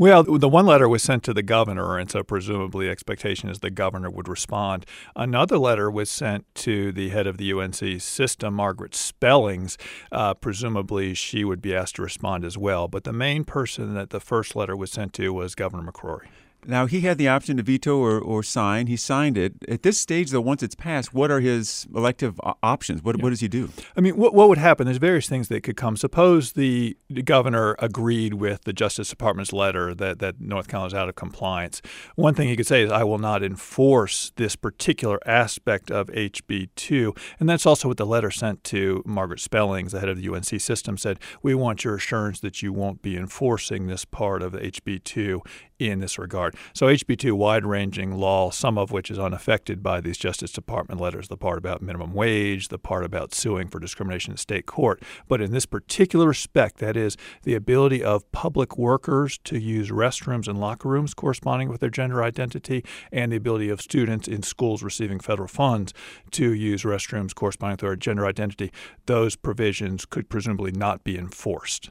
Well, the one letter was sent to the governor, and so presumably expectation is the governor would respond. Another letter was sent to the head of the UNC system, Margaret Spellings. Uh, presumably she would be asked to respond as well. But the main person that the first letter was sent to was Governor McCrory. Now, he had the option to veto or, or sign. He signed it. At this stage, though, once it's passed, what are his elective options? What, yeah. what does he do? I mean, what, what would happen? There's various things that could come. Suppose the, the governor agreed with the Justice Department's letter that, that North Carolina is out of compliance. One thing he could say is, I will not enforce this particular aspect of HB 2. And that's also what the letter sent to Margaret Spellings, the head of the UNC system, said, We want your assurance that you won't be enforcing this part of HB 2 in this regard. So HB2 wide-ranging law, some of which is unaffected by these Justice Department letters, the part about minimum wage, the part about suing for discrimination in state court. But in this particular respect, that is the ability of public workers to use restrooms and locker rooms corresponding with their gender identity, and the ability of students in schools receiving federal funds to use restrooms corresponding with their gender identity, those provisions could presumably not be enforced.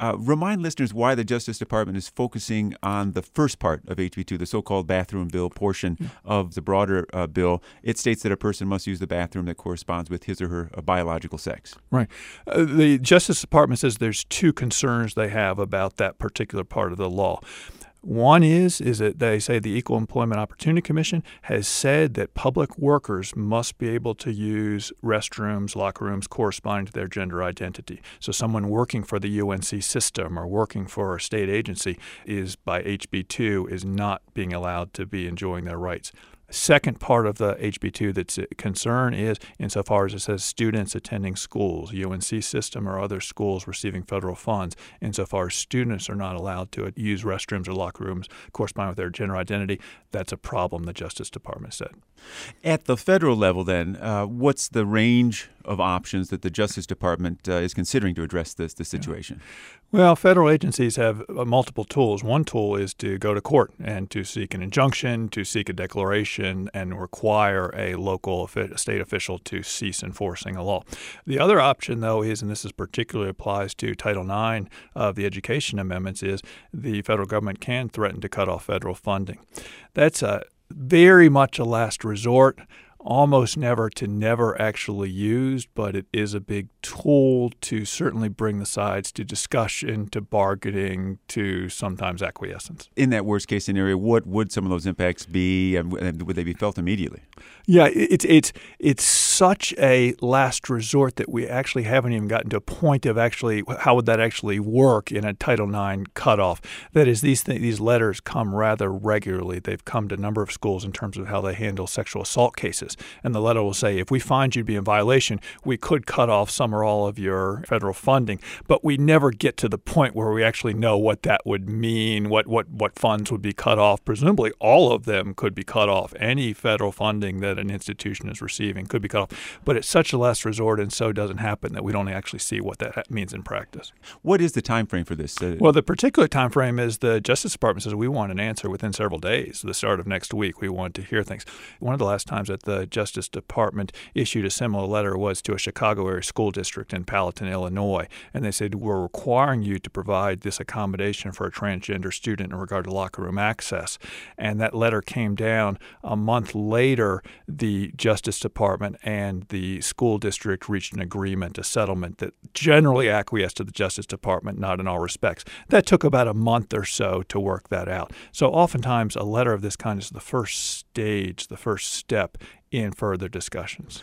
Uh, remind listeners why the Justice Department is focusing on the first part of HB2, the so called bathroom bill portion of the broader uh, bill. It states that a person must use the bathroom that corresponds with his or her uh, biological sex. Right. Uh, the Justice Department says there's two concerns they have about that particular part of the law. One is is that they say the Equal Employment Opportunity Commission has said that public workers must be able to use restrooms, locker rooms corresponding to their gender identity. So someone working for the UNC system or working for a state agency is by HB2 is not being allowed to be enjoying their rights. Second part of the HB2 that's a concern is insofar as it says students attending schools, UNC system or other schools receiving federal funds, insofar as students are not allowed to use restrooms or locker rooms corresponding with their gender identity, that's a problem, the Justice Department said. At the federal level, then, uh, what's the range of options that the Justice Department uh, is considering to address this, this situation? Yeah. Well, federal agencies have uh, multiple tools. One tool is to go to court and to seek an injunction, to seek a declaration, and require a local state official to cease enforcing a law. The other option, though, is, and this is particularly applies to Title IX of the Education Amendments, is the federal government can threaten to cut off federal funding. That's a very much a last resort almost never to never actually used, but it is a big tool to certainly bring the sides to discussion, to bargaining, to sometimes acquiescence. In that worst case scenario, what would some of those impacts be, and would they be felt immediately? Yeah, it's it's it's such a last resort that we actually haven't even gotten to a point of actually how would that actually work in a Title IX cutoff. That is, these th- these letters come rather regularly. They've come to a number of schools in terms of how they handle sexual assault cases. And the letter will say, if we find you to be in violation, we could cut off some or all of your federal funding. But we never get to the point where we actually know what that would mean, what, what, what funds would be cut off. Presumably, all of them could be cut off. Any federal funding that an institution is receiving could be cut off. But it's such a last resort and so doesn't happen that we don't actually see what that means in practice. What is the time frame for this? Uh, well, the particular time frame is the Justice Department says we want an answer within several days, the start of next week. We want to hear things. One of the last times that the Justice Department issued a similar letter was to a Chicago area school district in Palatine, Illinois, and they said we're requiring you to provide this accommodation for a transgender student in regard to locker room access. And that letter came down a month later. The Justice Department and the school district reached an agreement, a settlement that generally acquiesced to the Justice Department, not in all respects. That took about a month or so to work that out. So oftentimes a letter of this kind is the first stage, the first step in further discussions.